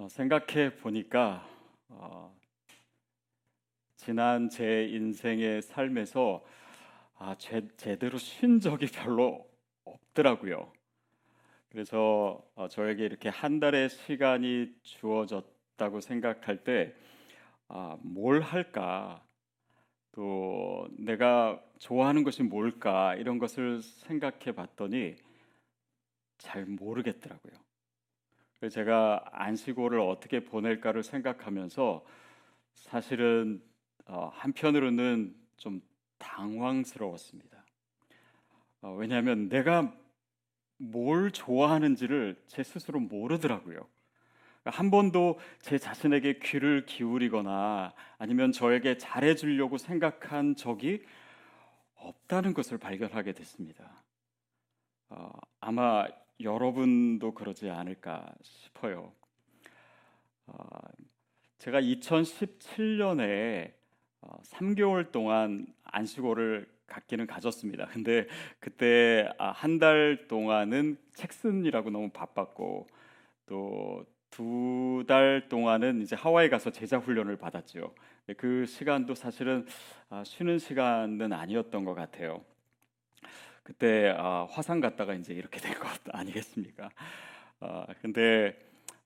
어, 생각해 보니까 어, 지난 제 인생의 삶에서 아, 제, 제대로 쉰 적이 별로 없더라고요. 그래서 어, 저에게 이렇게 한 달의 시간이 주어졌다고 생각할 때, 아, 뭘 할까? 또 내가 좋아하는 것이 뭘까? 이런 것을 생각해 봤더니 잘 모르겠더라고요. 제가 안식오를 어떻게 보낼까를 생각하면서 사실은 어, 한편으로는 좀 당황스러웠습니다. 어, 왜냐하면 내가 뭘 좋아하는지를 제 스스로 모르더라고요. 한 번도 제 자신에게 귀를 기울이거나 아니면 저에게 잘해주려고 생각한 적이 없다는 것을 발견하게 됐습니다. 어, 아마 여러분도 그러지 않을까 싶어요. 어, 제가 2017년에 어, 3개월 동안 안식오를 갖기는 가졌습니다. 근데 그때 아, 한달 동안은 책 쓰느라고 너무 바빴고 또 두 달 동안은 이제 하와이 가서 제자 훈련을 받았죠. 그 시간도 사실은 아, 쉬는 시간은 아니었던 것 같아요. 그때 아, 화상 갔다가 이제 이렇게 된 것 아니겠습니까? 아, 근데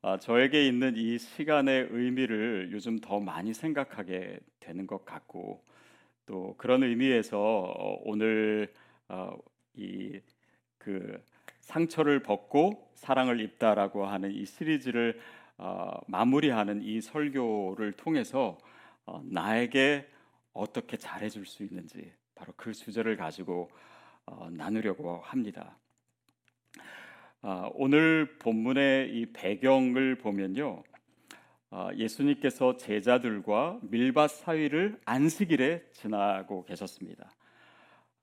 아, 저에게 있는 이 시간의 의미를 요즘 더 많이 생각하게 되는 것 같고 또 그런 의미에서 어, 오늘 어, 이그 상처를 벗고 사랑을 입다라고 하는 이 시리즈를 어, 마무리하는 이 설교를 통해서 어, 나에게 어떻게 잘해줄 수 있는지 바로 그 주제를 가지고 어, 나누려고 합니다. 아, 오늘 본문의 이 배경을 보면요, 아, 예수님께서 제자들과 밀밭 사이를 안식일에 지나고 계셨습니다.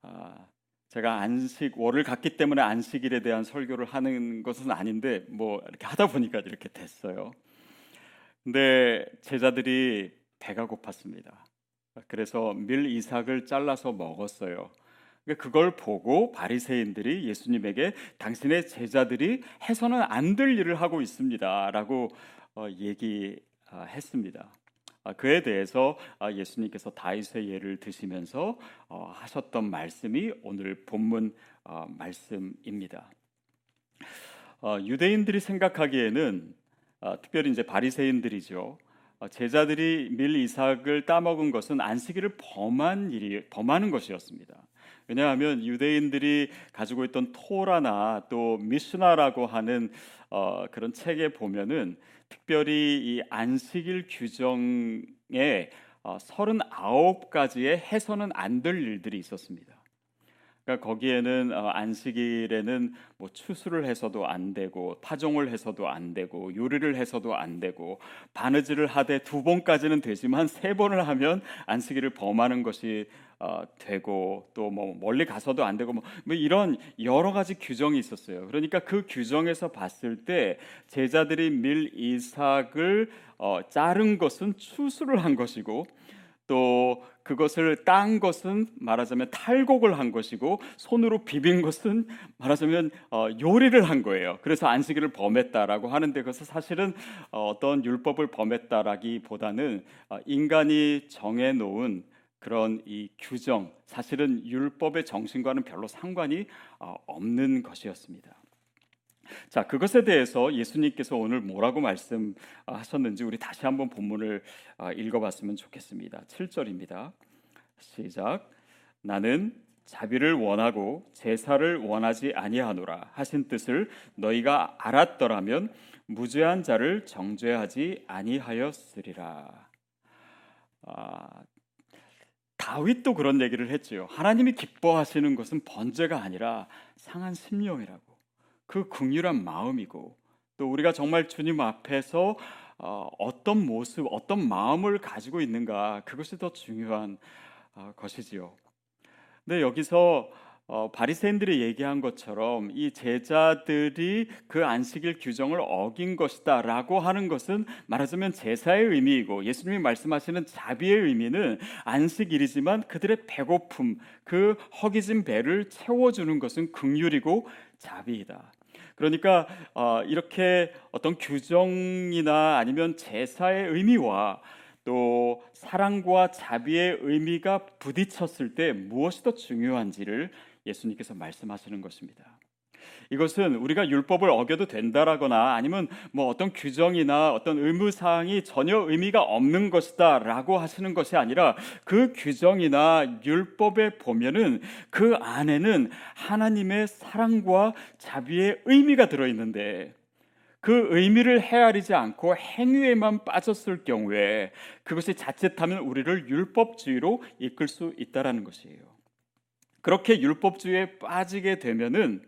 아, 제가 안식 월을 갔기 때문에 안식일에 대한 설교를 하는 것은 아닌데 뭐 이렇게 하다 보니까 이렇게 됐어요. 근데 제자들이 배가 고팠습니다. 그래서 밀 이삭을 잘라서 먹었어요. 그러니까 그걸 보고 바리새인들이 예수님에게 당신의 제자들이 해서는 안 될 일을 하고 있습니다라고 어, 얘기했습니다. 아, 그에 대해서 아, 예수님께서 다윗의 예를 드시면서 어, 하셨던 말씀이 오늘 본문 어, 말씀입니다. 유대인들이 생각하기에는 특별히 이제 바리새인들이죠. 제자들이 밀 이삭을 따먹은 것은 안식일을 범한 일이 범하는 것이었습니다. 왜냐하면 유대인들이 가지고 있던 토라나 또 미스나라고 하는 어, 그런 책에 보면은 특별히 이 안식일 규정에 어, 39가지의 해서는 안 될 일들이 있었습니다. 그러니까 거기에는 어, 안식일에는 뭐 추수를 해서도 안 되고 파종을 해서도 안 되고 요리를 해서도 안 되고 바느질을 하되 두 번까지는 되지만 세 번을 하면 안식일을 범하는 것이 어, 되고 또 뭐 멀리 가서도 안 되고 뭐, 뭐 이런 여러 가지 규정이 있었어요. 그러니까 그 규정에서 봤을 때 제자들이 밀 이삭을 어, 자른 것은 추수를 한 것이고 또 그것을 딴 것은 말하자면 탈곡을 한 것이고 손으로 비빈 것은 말하자면 어, 요리를 한 거예요. 그래서 안식일을 범했다라고 하는데 그것은 사실은 어, 어떤 율법을 범했다라기보다는 어, 인간이 정해놓은 그런 이 규정 사실은 율법의 정신과는 별로 상관이 어, 없는 것이었습니다. 자, 그것에 대해서 예수님께서 오늘 뭐라고 말씀하셨는지 우리 다시 한번 본문을 아, 읽어봤으면 좋겠습니다. 7절입니다. 시작. 나는 자비를 원하고 제사를 원하지 아니하노라 하신 뜻을 너희가 알았더라면 무죄한 자를 정죄하지 아니하였으리라. 아, 다윗도 그런 얘기를 했지요. 하나님이 기뻐하시는 것은 번제가 아니라 상한 심령이라고. 그 긍휼한 마음이고 또 우리가 정말 주님 앞에서 어, 어떤 모습, 어떤 마음을 가지고 있는가 그것이 더 중요한 어, 것이지요. 근데 여기서 어, 바리새인들이 얘기한 것처럼 이 제자들이 그 안식일 규정을 어긴 것이다라고 하는 것은 말하자면 제사의 의미이고 예수님이 말씀하시는 자비의 의미는 안식일이지만 그들의 배고픔, 그 허기진 배를 채워주는 것은 긍휼이고 자비이다. 그러니까 어, 이렇게 어떤 규정이나 아니면 제사의 의미와 또 사랑과 자비의 의미가 부딪혔을 때 무엇이 더 중요한지를 예수님께서 말씀하시는 것입니다. 이것은 우리가 율법을 어겨도 된다라거나 아니면 뭐 어떤 규정이나 어떤 의무 사항이 전혀 의미가 없는 것이다라고 하시는 것이 아니라 그 규정이나 율법에 보면은 그 안에는 하나님의 사랑과 자비의 의미가 들어 있는데 그 의미를 헤아리지 않고 행위에만 빠졌을 경우에 그것이 자칫하면 우리를 율법주의로 이끌 수 있다라는 것이에요. 그렇게 율법주의에 빠지게 되면은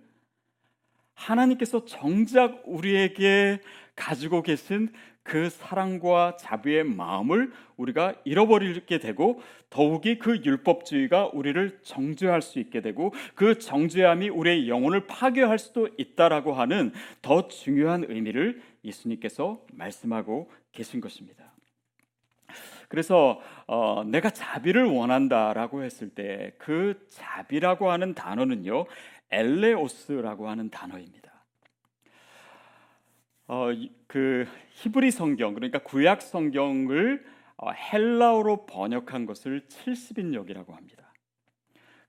하나님께서 정작 우리에게 가지고 계신 그 사랑과 자비의 마음을 우리가 잃어버리게 되고 더욱이 그 율법주의가 우리를 정죄할 수 있게 되고 그 정죄함이 우리의 영혼을 파괴할 수도 있다라고 하는 더 중요한 의미를 예수님께서 말씀하고 계신 것입니다. 그래서 어, 내가 자비를 원한다라고 했을 때 그 자비라고 하는 단어는요 엘레오스라고 하는 단어입니다. 어, 그 히브리 성경 그러니까 구약 성경을 어, 헬라어로 번역한 것을 70인역이라고 합니다.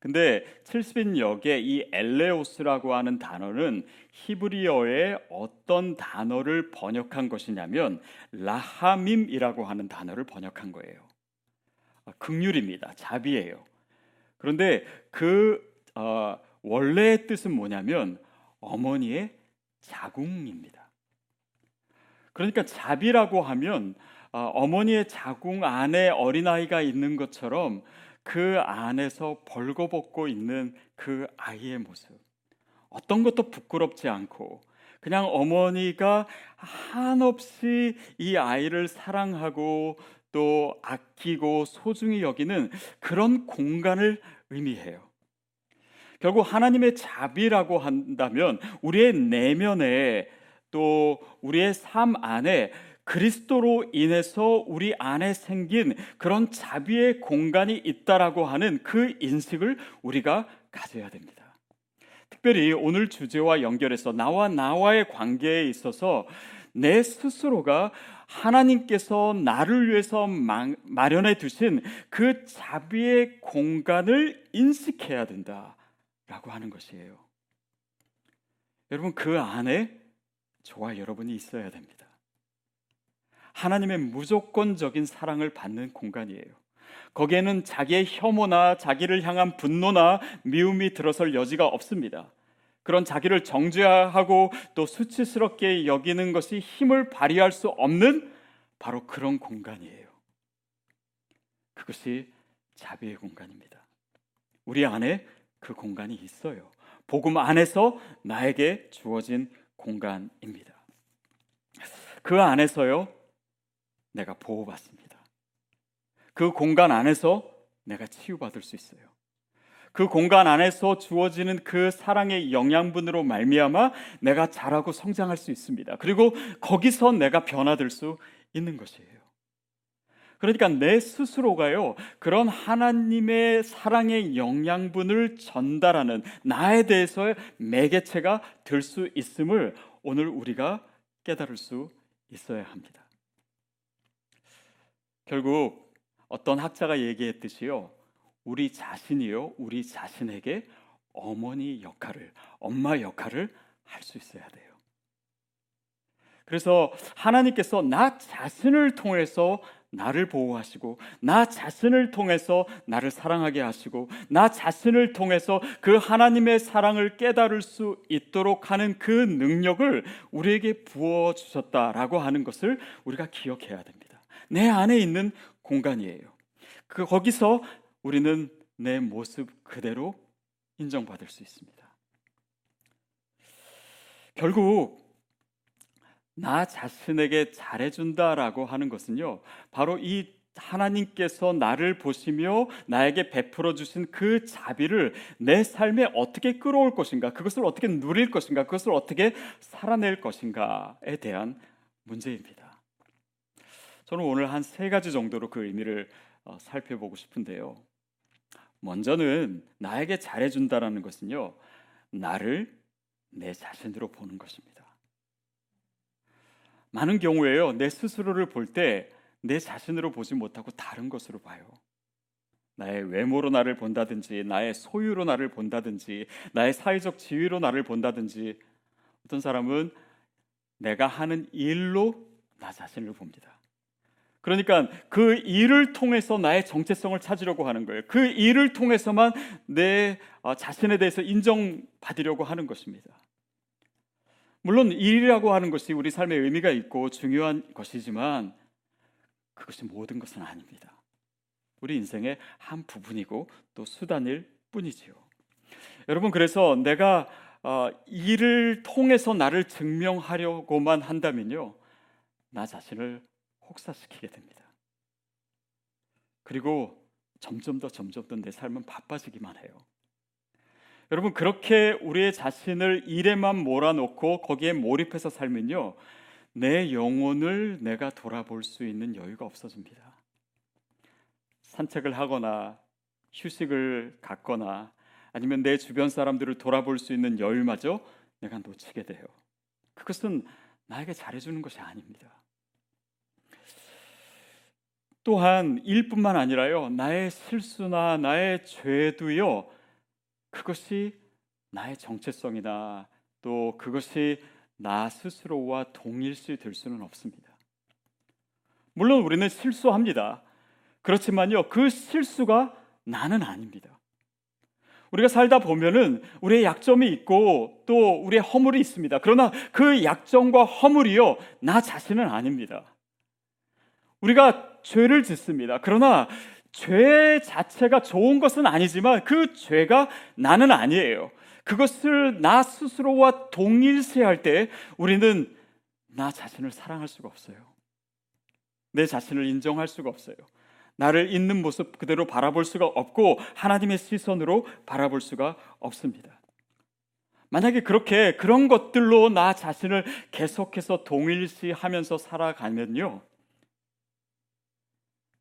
근데 70인역의 이 엘레오스라고 하는 단어는 히브리어의 어떤 단어를 번역한 것이냐면 라하밈이라고 하는 단어를 번역한 거예요. 아, 극률입니다. 자비예요. 그런데 그 어, 원래의 뜻은 뭐냐면 어머니의 자궁입니다. 그러니까 자비라고 하면 어, 어머니의 자궁 안에 어린아이가 있는 것처럼 그 안에서 벌거벗고 있는 그 아이의 모습. 어떤 것도 부끄럽지 않고 그냥 어머니가 한없이 이 아이를 사랑하고 또 아끼고 소중히 여기는 그런 공간을 의미해요. 결국 하나님의 자비라고 한다면 우리의 내면에 또 우리의 삶 안에 그리스도로 인해서 우리 안에 생긴 그런 자비의 공간이 있다라고 하는 그 인식을 우리가 가져야 됩니다. 특별히 오늘 주제와 연결해서 나와 나와의 관계에 있어서 내 스스로가 하나님께서 나를 위해서 마련해 두신 그 자비의 공간을 인식해야 된다. 라고 하는 것이에요. 여러분, 그 안에 저와 여러분이 있어야 됩니다. 하나님의 무조건적인 사랑을 받는 공간이에요. 거기에는 자기의 혐오나 자기를 향한 분노나 미움이 들어설 여지가 없습니다. 그런 자기를 정죄하고 또 수치스럽게 여기는 것이 힘을 발휘할 수 없는 바로 그런 공간이에요. 그것이 자비의 공간입니다. 우리 안에 그 공간이 있어요. 복음 안에서 나에게 주어진 공간입니다. 그 안에서요, 내가 보호받습니다. 그 공간 안에서 내가 치유받을 수 있어요. 그 공간 안에서 주어지는 그 사랑의 영양분으로 말미암아 내가 자라고 성장할 수 있습니다. 그리고 거기서 내가 변화될 수 있는 것이에요. 그러니까 내 스스로가요, 그런 하나님의 사랑의 영양분을 전달하는 나에 대해서의 매개체가 될 수 있음을 오늘 우리가 깨달을 수 있어야 합니다. 결국 어떤 학자가 얘기했듯이요, 우리 자신이요, 우리 자신에게 어머니 역할을, 엄마 역할을 할 수 있어야 돼요. 그래서 하나님께서 나 자신을 통해서 나를 보호하시고 나 자신을 통해서 나를 사랑하게 하시고 나 자신을 통해서 그 하나님의 사랑을 깨달을 수 있도록 하는 그 능력을 우리에게 부어 주셨다라고 하는 것을 우리가 기억해야 됩니다. 내 안에 있는 공간이에요. 그 거기서 우리는 내 모습 그대로 인정받을 수 있습니다. 결국 나 자신에게 잘해준다라고 하는 것은요, 바로 이 하나님께서 나를 보시며 나에게 베풀어 주신 그 자비를 내 삶에 어떻게 끌어올 것인가, 그것을 어떻게 누릴 것인가, 그것을 어떻게 살아낼 것인가에 대한 문제입니다. 저는 오늘 한 세 가지 정도로 그 의미를 어, 살펴보고 싶은데요. 먼저는 나에게 잘해준다라는 것은요, 나를 내 자신으로 보는 것입니다. 많은 경우에요. 내 스스로를 볼 때 내 자신으로 보지 못하고 다른 것으로 봐요. 나의 외모로 나를 본다든지, 나의 소유로 나를 본다든지, 나의 사회적 지위로 나를 본다든지, 어떤 사람은 내가 하는 일로 나 자신을 봅니다. 그러니까 그 일을 통해서 나의 정체성을 찾으려고 하는 거예요. 그 일을 통해서만 내 어, 자신에 대해서 인정받으려고 하는 것입니다. 물론 일이라고 하는 것이 우리 삶에 의미가 있고 중요한 것이지만 그것이 모든 것은 아닙니다. 우리 인생의 한 부분이고 또 수단일 뿐이지요. 여러분 그래서 내가 어, 일을 통해서 나를 증명하려고만 한다면요, 나 자신을 혹사시키게 됩니다. 그리고 점점 더 점점 더 내 삶은 바빠지기만 해요. 여러분 그렇게 우리의 자신을 일에만 몰아놓고 거기에 몰입해서 살면요 내 영혼을 내가 돌아볼 수 있는 여유가 없어집니다. 산책을 하거나 휴식을 갖거나 아니면 내 주변 사람들을 돌아볼 수 있는 여유마저 내가 놓치게 돼요. 그것은 나에게 잘해주는 것이 아닙니다. 또한 일뿐만 아니라요 나의 실수나 나의 죄도요 그것이 나의 정체성이나 또 그것이 나 스스로와 동일시 될 수는 없습니다. 물론 우리는 실수합니다. 그렇지만요, 그 실수가 나는 아닙니다. 우리가 살다 보면은 우리의 약점이 있고 또 우리의 허물이 있습니다. 그러나 그 약점과 허물이요, 나 자신은 아닙니다. 우리가 죄를 짓습니다. 그러나 죄 자체가 좋은 것은 아니지만 그 죄가 나는 아니에요. 그것을 나 스스로와 동일시할 때 우리는 나 자신을 사랑할 수가 없어요. 내 자신을 인정할 수가 없어요. 나를 있는 모습 그대로 바라볼 수가 없고 하나님의 시선으로 바라볼 수가 없습니다. 만약에 그렇게 그런 것들로 나 자신을 계속해서 동일시하면서 살아가면요.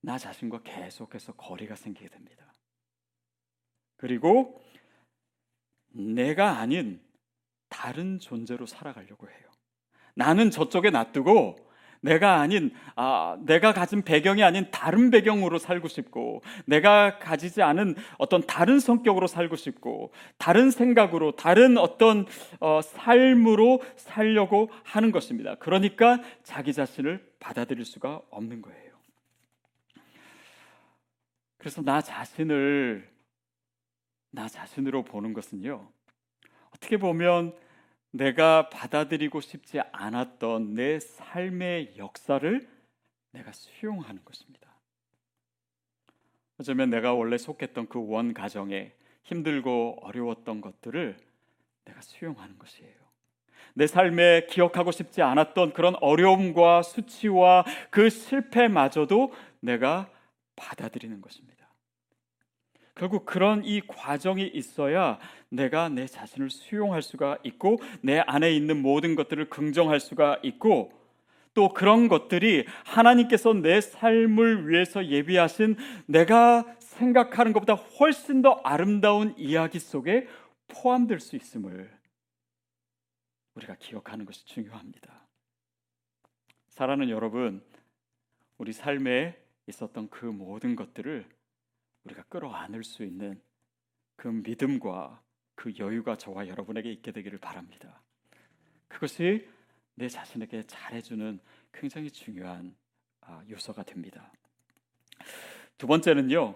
나 자신과 계속해서 거리가 생기게 됩니다. 그리고 내가 아닌 다른 존재로 살아가려고 해요. 나는 저쪽에 놔두고 내가 아닌 아, 내가 가진 배경이 아닌 다른 배경으로 살고 싶고 내가 가지지 않은 어떤 다른 성격으로 살고 싶고 다른 생각으로 다른 어떤 어, 삶으로 살려고 하는 것입니다. 그러니까 자기 자신을 받아들일 수가 없는 거예요. 그래서 나 자신을 나 자신으로 보는 것은요. 어떻게 보면 내가 받아들이고 싶지 않았던 내 삶의 역사를 내가 수용하는 것입니다. 어쩌면 내가 원래 속했던 그 원 가정에 힘들고 어려웠던 것들을 내가 수용하는 것이에요. 내 삶에 기억하고 싶지 않았던 그런 어려움과 수치와 그 실패마저도 내가 받아들이는 것입니다. 결국 그런 이 과정이 있어야 내가 내 자신을 수용할 수가 있고 내 안에 있는 모든 것들을 긍정할 수가 있고 또 그런 것들이 하나님께서 내 삶을 위해서 예비하신 내가 생각하는 것보다 훨씬 더 아름다운 이야기 속에 포함될 수 있음을 우리가 기억하는 것이 중요합니다. 사랑하는 여러분, 우리 삶에 있었던 그 모든 것들을 우리가 끌어안을 수 있는 그 믿음과 그 여유가 저와 여러분에게 있게 되기를 바랍니다. 그것이 내 자신에게 잘해주는 굉장히 중요한 아, 요소가 됩니다. 두 번째는요,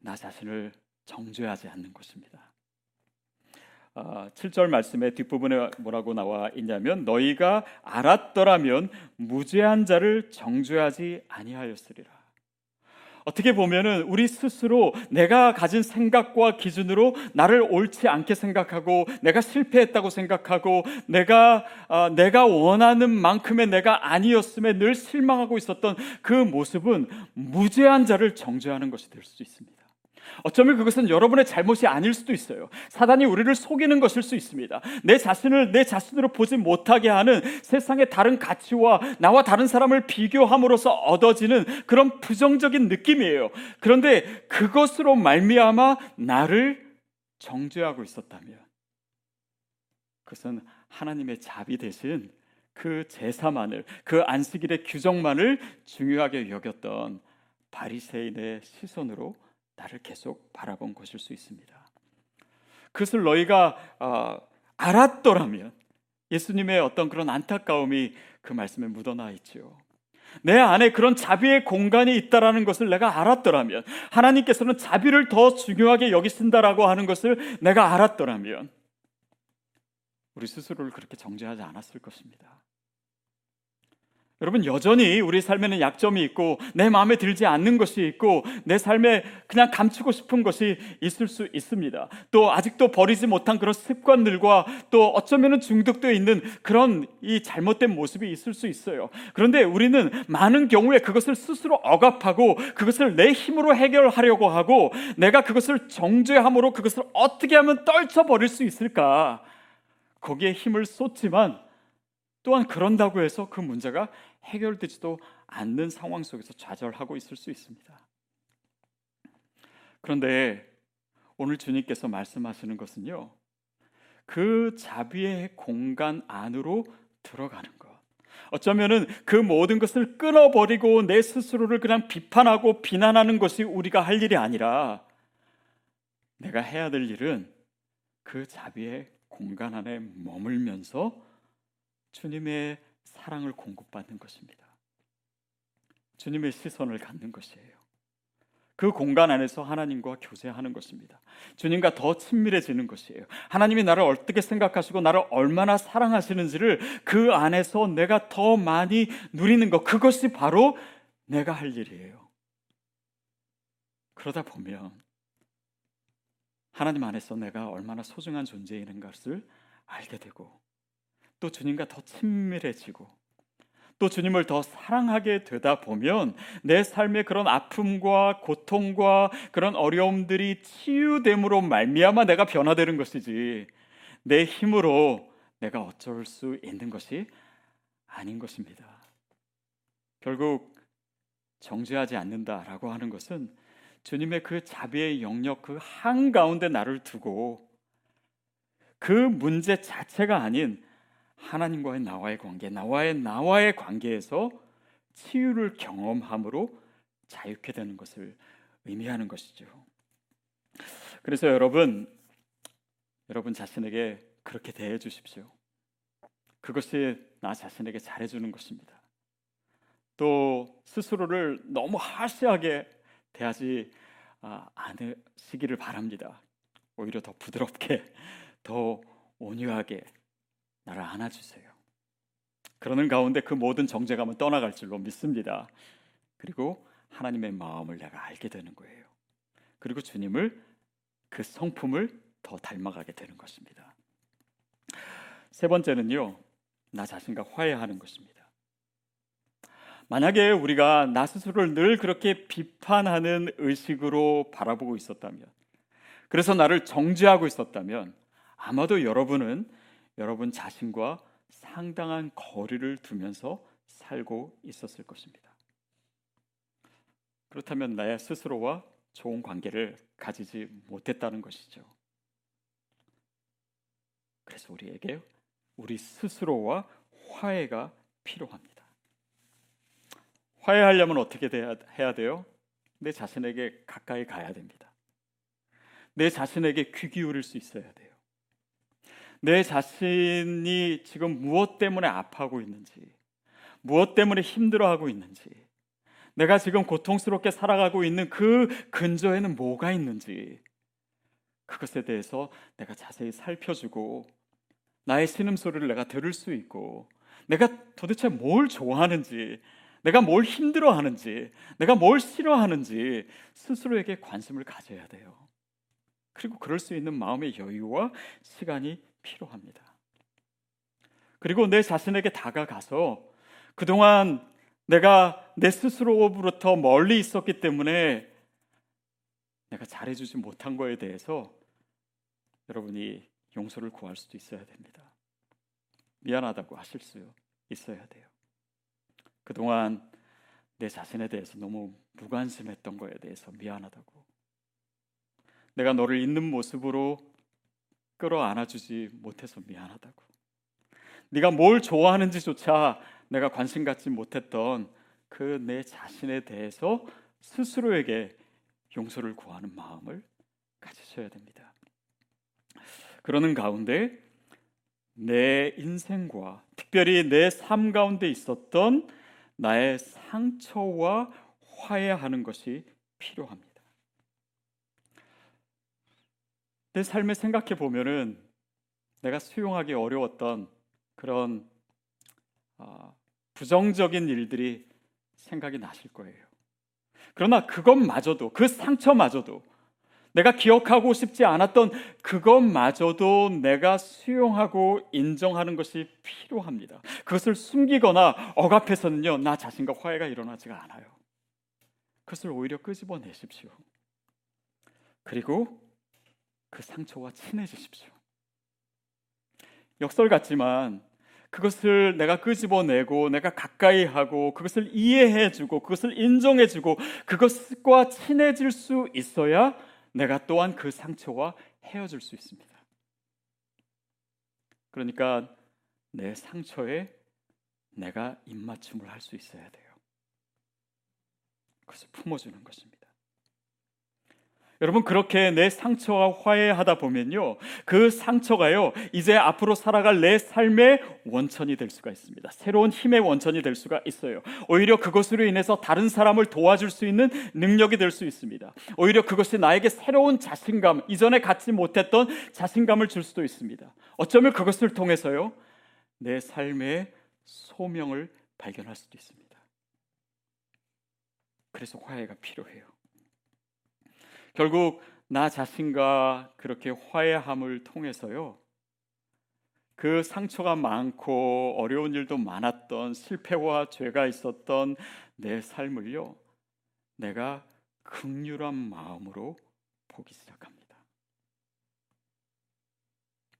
나 자신을 정죄하지 않는 것입니다. 7절 아, 말씀의 뒷부분에 뭐라고 나와 있냐면 너희가 알았더라면 무죄한 자를 정죄하지 아니하였으리라. 어떻게 보면은 우리 스스로 내가 가진 생각과 기준으로 나를 옳지 않게 생각하고 내가 실패했다고 생각하고 내가 어, 내가 원하는 만큼의 내가 아니었음에 늘 실망하고 있었던 그 모습은 무죄한 자를 정죄하는 것이 될 수 있습니다. 어쩌면 그것은 여러분의 잘못이 아닐 수도 있어요. 사단이 우리를 속이는 것일 수 있습니다. 내 자신을 내 자신으로 보지 못하게 하는 세상의 다른 가치와 나와 다른 사람을 비교함으로써 얻어지는 그런 부정적인 느낌이에요. 그런데 그것으로 말미암아 나를 정죄하고 있었다면 그것은 하나님의 자비 대신 그 제사만을 그 안식일의 규정만을 중요하게 여겼던 바리새인의 시선으로 나를 계속 바라본 것일 수 있습니다. 그것을 너희가 어, 알았더라면 예수님의 어떤 그런 안타까움이 그 말씀에 묻어나 있지요. 내 안에 그런 자비의 공간이 있다라는 것을 내가 알았더라면 하나님께서는 자비를 더 중요하게 여기신다라고 하는 것을 내가 알았더라면 우리 스스로를 그렇게 정죄하지 않았을 것입니다. 여러분 여전히 우리 삶에는 약점이 있고 내 마음에 들지 않는 것이 있고 내 삶에 그냥 감추고 싶은 것이 있을 수 있습니다. 또 아직도 버리지 못한 그런 습관들과 또 어쩌면은 중독되어 있는 그런 이 잘못된 모습이 있을 수 있어요. 그런데 우리는 많은 경우에 그것을 스스로 억압하고 그것을 내 힘으로 해결하려고 하고 내가 그것을 정죄함으로 그것을 어떻게 하면 떨쳐 버릴 수 있을까? 거기에 힘을 쏟지만 또한 그런다고 해서 그 문제가 해결되지도 않는 상황 속에서 좌절하고 있을 수 있습니다. 그런데 오늘 주님께서 말씀하시는 것은요. 그 자비의 공간 안으로 들어가는 것. 어쩌면은 그 모든 것을 끊어버리고 내 스스로를 그냥 비판하고 비난하는 것이 우리가 할 일이 아니라 내가 해야 될 일은 그 자비의 공간 안에 머물면서 주님의 사랑을 공급받는 것입니다. 주님의 시선을 갖는 것이에요. 그 공간 안에서 하나님과 교제하는 것입니다. 주님과 더 친밀해지는 것이에요. 하나님이 나를 어떻게 생각하시고 나를 얼마나 사랑하시는지를 그 안에서 내가 더 많이 누리는 것, 그것이 바로 내가 할 일이에요. 그러다 보면 하나님 안에서 내가 얼마나 소중한 존재인 것을 알게 되고 또 주님과 더 친밀해지고 또 주님을 더 사랑하게 되다 보면 내 삶의 그런 아픔과 고통과 그런 어려움들이 치유됨으로 말미암아 내가 변화되는 것이지 내 힘으로 내가 어쩔 수 있는 것이 아닌 것입니다. 결국 정죄하지 않는다라고 하는 것은 주님의 그 자비의 영역 그 한가운데 나를 두고 그 문제 자체가 아닌 하나님과의 나와의 관계, 나와의 나와의 관계에서 치유를 경험함으로 자유케 되는 것을 의미하는 것이죠. 그래서 여러분, 여러분 자신에게 그렇게 대해 주십시오. 그것이 나 자신에게 잘해 주는 것입니다. 또 스스로를 너무 하시하게 대하지 아, 않으시기를 바랍니다. 오히려 더 부드럽게, 더 온유하게 나를 안아주세요. 그러는 가운데 그 모든 정죄감은 떠나갈 줄로 믿습니다. 그리고 하나님의 마음을 내가 알게 되는 거예요. 그리고 주님을 그 성품을 더 닮아가게 되는 것입니다. 세 번째는요, 나 자신과 화해하는 것입니다. 만약에 우리가 나 스스로를 늘 그렇게 비판하는 의식으로 바라보고 있었다면, 그래서 나를 정죄하고 있었다면, 아마도 여러분은 여러분 자신과 상당한 거리를 두면서 살고 있었을 것입니다. 그렇다면 나의 스스로와 좋은 관계를 가지지 못했다는 것이죠. 그래서 우리에게 우리 스스로와 화해가 필요합니다. 화해하려면 어떻게 해야 돼요? 내 자신에게 가까이 가야 됩니다. 내 자신에게 귀 기울일 수 있어야 돼요. 내 자신이 지금 무엇 때문에 아파하고 있는지, 무엇 때문에 힘들어하고 있는지, 내가 지금 고통스럽게 살아가고 있는 그 근저에는 뭐가 있는지, 그것에 대해서 내가 자세히 살펴주고, 나의 신음소리를 내가 들을 수 있고, 내가 도대체 뭘 좋아하는지, 내가 뭘 힘들어하는지, 내가 뭘 싫어하는지 스스로에게 관심을 가져야 돼요. 그리고 그럴 수 있는 마음의 여유와 시간이 필요합니다. 그리고 내 자신에게 다가가서 그동안 내가 내 스스로로부터 멀리 있었기 때문에 내가 잘해주지 못한 거에 대해서 여러분이 용서를 구할 수도 있어야 됩니다. 미안하다고 하실 수 있어야 돼요. 그동안 내 자신에 대해서 너무 무관심했던 거에 대해서 미안하다고. 내가 너를 있는 모습으로 끌어안아주지 못해서 미안하다고. 네가 뭘 좋아하는지조차 내가 관심 갖지 못했던 그 내 자신에 대해서 스스로에게 용서를 구하는 마음을 가지셔야 됩니다. 그러는 가운데 내 인생과 특별히 내 삶 가운데 있었던 나의 상처와 화해하는 것이 필요합니다. 내 삶에 생각해 보면은 내가 수용하기 어려웠던 그런 어, 부정적인 일들이 생각이 나실 거예요. 그러나 그것마저도 그 상처마저도 내가 기억하고 싶지 않았던 그것마저도 내가 수용하고 인정하는 것이 필요합니다. 그것을 숨기거나 억압해서는요, 나 자신과 화해가 일어나지가 않아요. 그것을 오히려 끄집어내십시오. 그리고 그 상처와 친해지십시오. 역설 같지만 그것을 내가 끄집어내고 내가 가까이 하고 그것을 이해해 주고 그것을 인정해 주고 그것과 친해질 수 있어야 내가 또한 그 상처와 헤어질 수 있습니다. 그러니까 내 상처에 내가 입맞춤을 할 수 있어야 돼요. 그것을 품어주는 것입니다. 여러분 그렇게 내 상처와 화해하다 보면요. 그 상처가요. 이제 앞으로 살아갈 내 삶의 원천이 될 수가 있습니다. 새로운 힘의 원천이 될 수가 있어요. 오히려 그것으로 인해서 다른 사람을 도와줄 수 있는 능력이 될 수 있습니다. 오히려 그것이 나에게 새로운 자신감, 이전에 갖지 못했던 자신감을 줄 수도 있습니다. 어쩌면 그것을 통해서요. 내 삶의 소명을 발견할 수도 있습니다. 그래서 화해가 필요해요. 결국 나 자신과 그렇게 화해함을 통해서요. 그 상처가 많고 어려운 일도 많았던 실패와 죄가 있었던 내 삶을요. 내가 극률한 마음으로 보기 시작합니다.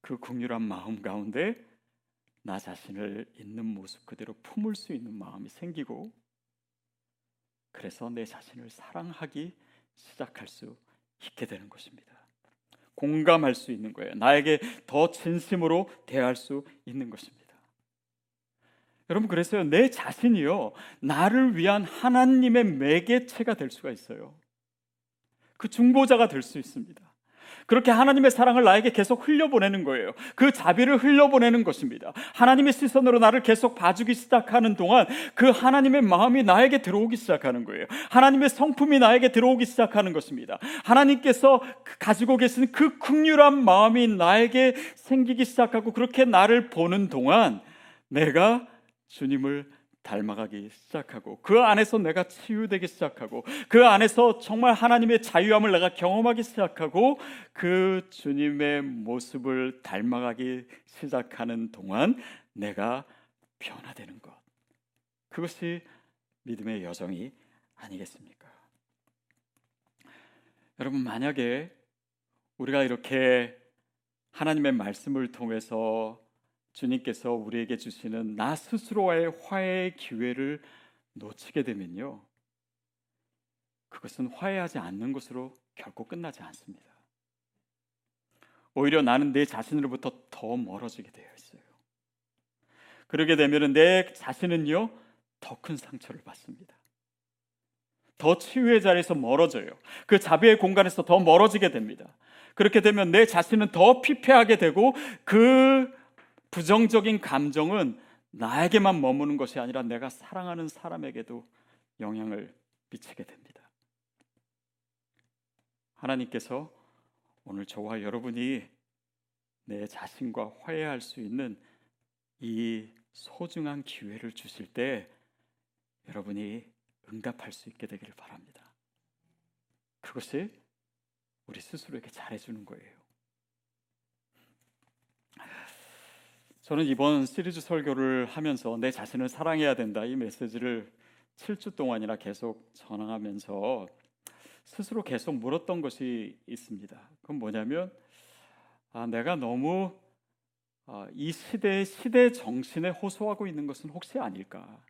그 극률한 마음 가운데 나 자신을 있는 모습 그대로 품을 수 있는 마음이 생기고 그래서 내 자신을 사랑하기 시작할 수 있게 되는 것입니다. 공감할 수 있는 거예요. 나에게 더 진심으로 대할 수 있는 것입니다. 여러분 그래서요 내 자신이요 나를 위한 하나님의 매개체가 될 수가 있어요. 그 중보자가 될 수 있습니다. 그렇게 하나님의 사랑을 나에게 계속 흘려보내는 거예요. 그 자비를 흘려보내는 것입니다. 하나님의 시선으로 나를 계속 봐주기 시작하는 동안 그 하나님의 마음이 나에게 들어오기 시작하는 거예요. 하나님의 성품이 나에게 들어오기 시작하는 것입니다. 하나님께서 가지고 계신 그 극률한 마음이 나에게 생기기 시작하고 그렇게 나를 보는 동안 내가 주님을 닮아가기 시작하고 그 안에서 내가 치유되기 시작하고 그 안에서 정말 하나님의 자유함을 내가 경험하기 시작하고 그 주님의 모습을 닮아가기 시작하는 동안 내가 변화되는 것 그것이 믿음의 여정이 아니겠습니까? 여러분 만약에 우리가 이렇게 하나님의 말씀을 통해서 주님께서 우리에게 주시는 나 스스로와의 화해의 기회를 놓치게 되면요. 그것은 화해하지 않는 것으로 결코 끝나지 않습니다. 오히려 나는 내 자신으로부터 더 멀어지게 되어 있어요. 그러게 되면 내 자신은요, 더 큰 상처를 받습니다. 더 치유의 자리에서 멀어져요. 그 자비의 공간에서 더 멀어지게 됩니다. 그렇게 되면 내 자신은 더 피폐하게 되고 그 부정적인 감정은 나에게만 머무는 것이 아니라 내가 사랑하는 사람에게도 영향을 미치게 됩니다. 하나님께서 오늘 저와 여러분이 내 자신과 화해할 수 있는 이 소중한 기회를 주실 때 여러분이 응답할 수 있게 되기를 바랍니다. 그것이 우리 스스로에게 잘해주는 거예요. 저는 이번 시리즈 설교를 하면서 내 자신을 사랑해야 된다 이 메시지를 7주 동안이나 계속 전하면서 스스로 계속 물었던 것이 있습니다. 그건 뭐냐면 아, 내가 너무 아, 이 시대의 시대 정신에 호소하고 있는 것은 혹시 아닐까?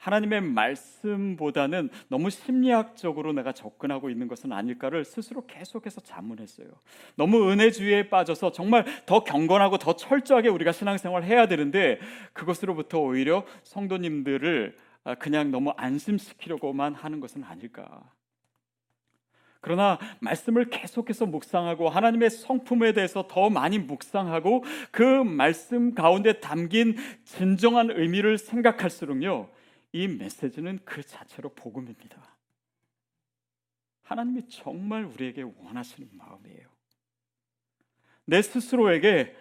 하나님의 말씀보다는 너무 심리학적으로 내가 접근하고 있는 것은 아닐까를 스스로 계속해서 자문했어요. 너무 은혜주의에 빠져서 정말 더 경건하고 더 철저하게 우리가 신앙생활 해야 되는데 그것으로부터 오히려 성도님들을 그냥 너무 안심시키려고만 하는 것은 아닐까. 그러나 말씀을 계속해서 묵상하고 하나님의 성품에 대해서 더 많이 묵상하고 그 말씀 가운데 담긴 진정한 의미를 생각할수록요. 이 메시지는 그 자체로 복음입니다. 하나님이 정말 우리에게 원하시는 마음이에요. 내 스스로에게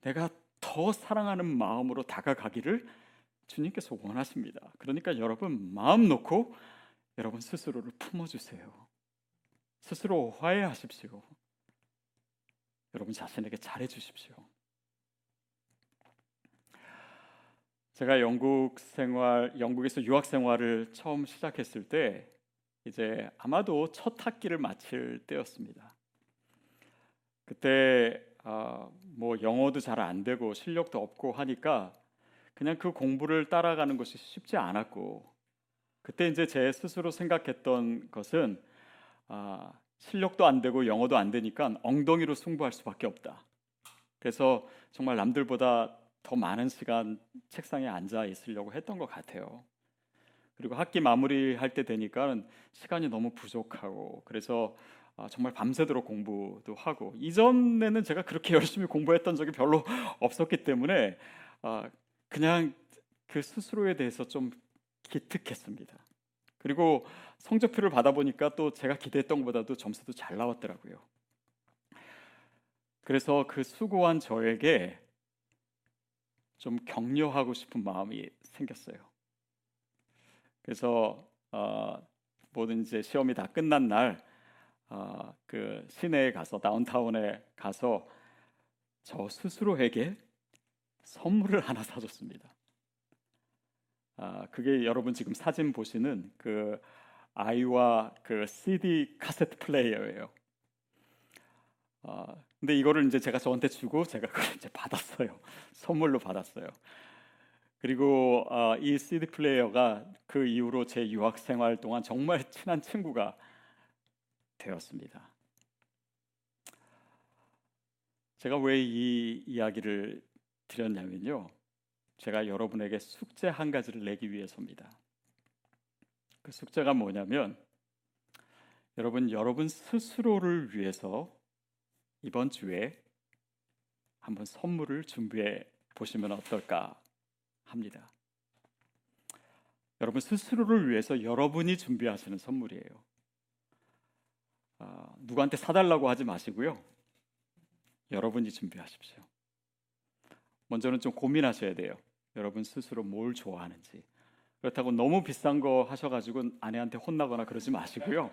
내가 더 사랑하는 마음으로 다가가기를 주님께서 원하십니다. 그러니까 여러분 마음 놓고 여러분 스스로를 품어주세요. 스스로 화해하십시오. 여러분 자신에게 잘해 주십시오. 제가 영국 생활, 영국에서 유학 생활을 처음 시작했을 때 이제 아마도 첫 학기를 마칠 때였습니다. 그때 아, 뭐 영어도 잘 안 되고 실력도 없고 하니까 그냥 그 공부를 따라가는 것이 쉽지 않았고 그때 이제 제 스스로 생각했던 것은 아, 실력도 안 되고 영어도 안 되니까 엉덩이로 승부할 수밖에 없다. 그래서 정말 남들보다 더 많은 시간 책상에 앉아 있으려고 했던 것 같아요. 그리고 학기 마무리할 때 되니까 시간이 너무 부족하고 그래서 아, 정말 밤새도록 공부도 하고 이전에는 제가 그렇게 열심히 공부했던 적이 별로 없었기 때문에 아, 그냥 그 스스로에 대해서 좀 기특했습니다. 그리고 성적표를 받아보니까 또 제가 기대했던 것보다도 점수도 잘 나왔더라고요. 그래서 그 수고한 저에게 좀 격려하고 싶은 마음이 생겼어요. 그래서 어, 모든 이제 시험이 다 끝난 날그 어, 시내에 가서 다운타운에 가서 저 스스로에게 선물을 하나 사줬습니다. 아, 그게 여러분 지금 사진 보시는 그 아이와 그 CD 카세트 플레이어예요. 아, 근데 이거를 이제 제가 저한테 주고 제가 그걸 이제 받았어요. 선물로 받았어요. 그리고 아, 이 CD 플레이어가 그 이후로 제 유학 생활 동안 정말 친한 친구가 되었습니다. 제가 왜 이 이야기를 드렸냐면요. 제가 여러분에게 숙제 한 가지를 내기 위해서입니다. 그 숙제가 뭐냐면 여러분 여러분 스스로를 위해서 이번 주에 한번 선물을 준비해 보시면 어떨까 합니다. 여러분 스스로를 위해서 여러분이 준비하시는 선물이에요. 아, 누구한테 사달라고 하지 마시고요. 여러분이 준비하십시오. 먼저는 좀 고민하셔야 돼요. 여러분 스스로 뭘 좋아하는지. 그렇다고 너무 비싼 거 하셔가지고 아내한테 혼나거나 그러지 마시고요.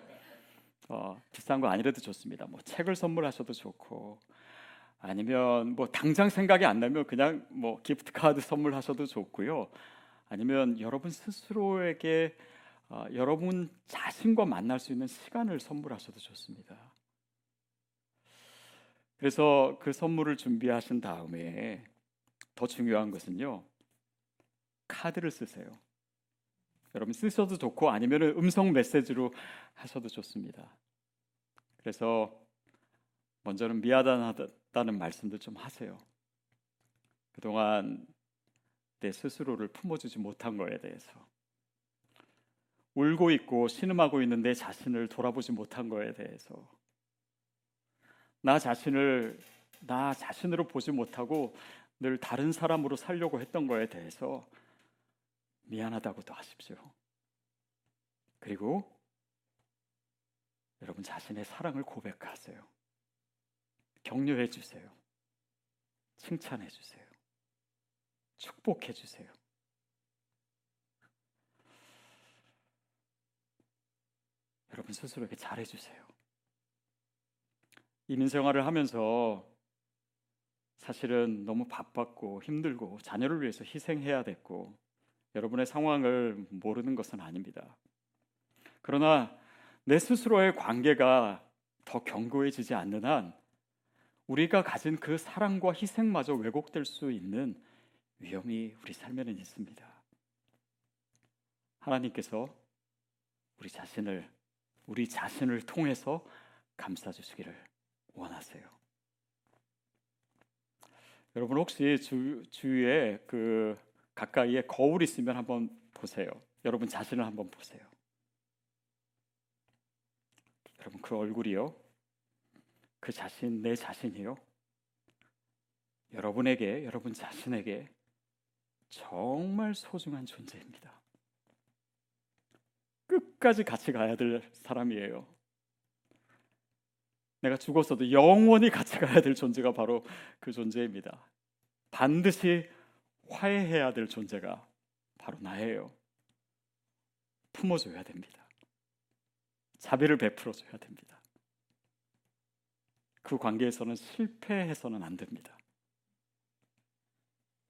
어, 비싼 거 아니라도 좋습니다. 뭐 책을 선물하셔도 좋고 아니면 뭐 당장 생각이 안 나면 그냥 뭐 기프트 카드 선물하셔도 좋고요. 아니면 여러분 스스로에게 어, 여러분 자신과 만날 수 있는 시간을 선물하셔도 좋습니다. 그래서 그 선물을 준비하신 다음에 더 중요한 것은요. 카드를 쓰세요. 여러분 쓰셔도 좋고 아니면 음성 메시지로 하셔도 좋습니다. 그래서 먼저는 미안하다는 말씀도 좀 하세요. 그동안 내 스스로를 품어주지 못한 거에 대해서 울고 있고 신음하고 있는 내 자신을 돌아보지 못한 거에 대해서 나 자신을 나 자신으로 보지 못하고 늘 다른 사람으로 살려고 했던 거에 대해서 미안하다고도 하십시오. 그리고 여러분 자신의 사랑을 고백하세요. 격려해 주세요. 칭찬해 주세요. 축복해 주세요. 여러분 스스로에게 잘해 주세요. 이민 생활을 하면서 사실은 너무 바빴고 힘들고 자녀를 위해서 희생해야 됐고 여러분의 상황을 모르는 것은 아닙니다. 그러나 내 스스로의 관계가 더 견고해지지 않는 한 우리가 가진 그 사랑과 희생마저 왜곡될 수 있는 위험이 우리 삶에는 있습니다. 하나님께서 우리 자신을 우리 자신을 통해서 감싸 주시기를 원하세요. 여러분 혹시 주, 주위에 그 가까이에 거울 있으면 한번 보세요. 여러분 자신을 한번 보세요. 여러분 그 얼굴이요. 그 자신 내 자신이요. 여러분에게 여러분 자신에게 정말 소중한 존재입니다. 끝까지 같이 가야 될 사람이에요. 내가 죽었어도 영원히 같이 가야 될 존재가 바로 그 존재입니다. 반드시 화해해야 될 존재가 바로 나예요. 품어줘야 됩니다. 자비를 베풀어줘야 됩니다. 그 관계에서는 실패해서는 안 됩니다.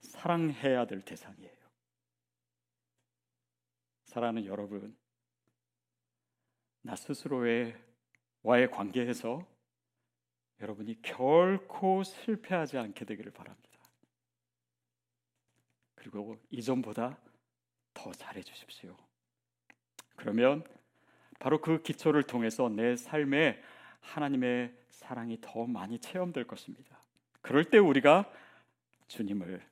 사랑해야 될 대상이에요. 사랑하는 여러분, 나 스스로의 와의 관계에서 여러분이 결코 실패하지 않게 되기를 바랍니다. 그리고 이전보다 더 잘해 주십시오. 그러면 바로 그 기초를 통해서 내 삶에 하나님의 사랑이 더 많이 체험될 것입니다. 그럴 때 우리가 주님을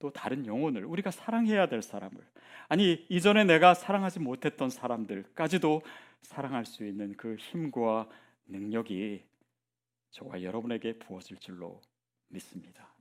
또 다른 영혼을 우리가 사랑해야 될 사람을 아니 이전에 내가 사랑하지 못했던 사람들까지도 사랑할 수 있는 그 힘과 능력이 저와 여러분에게 부어질 줄로 믿습니다.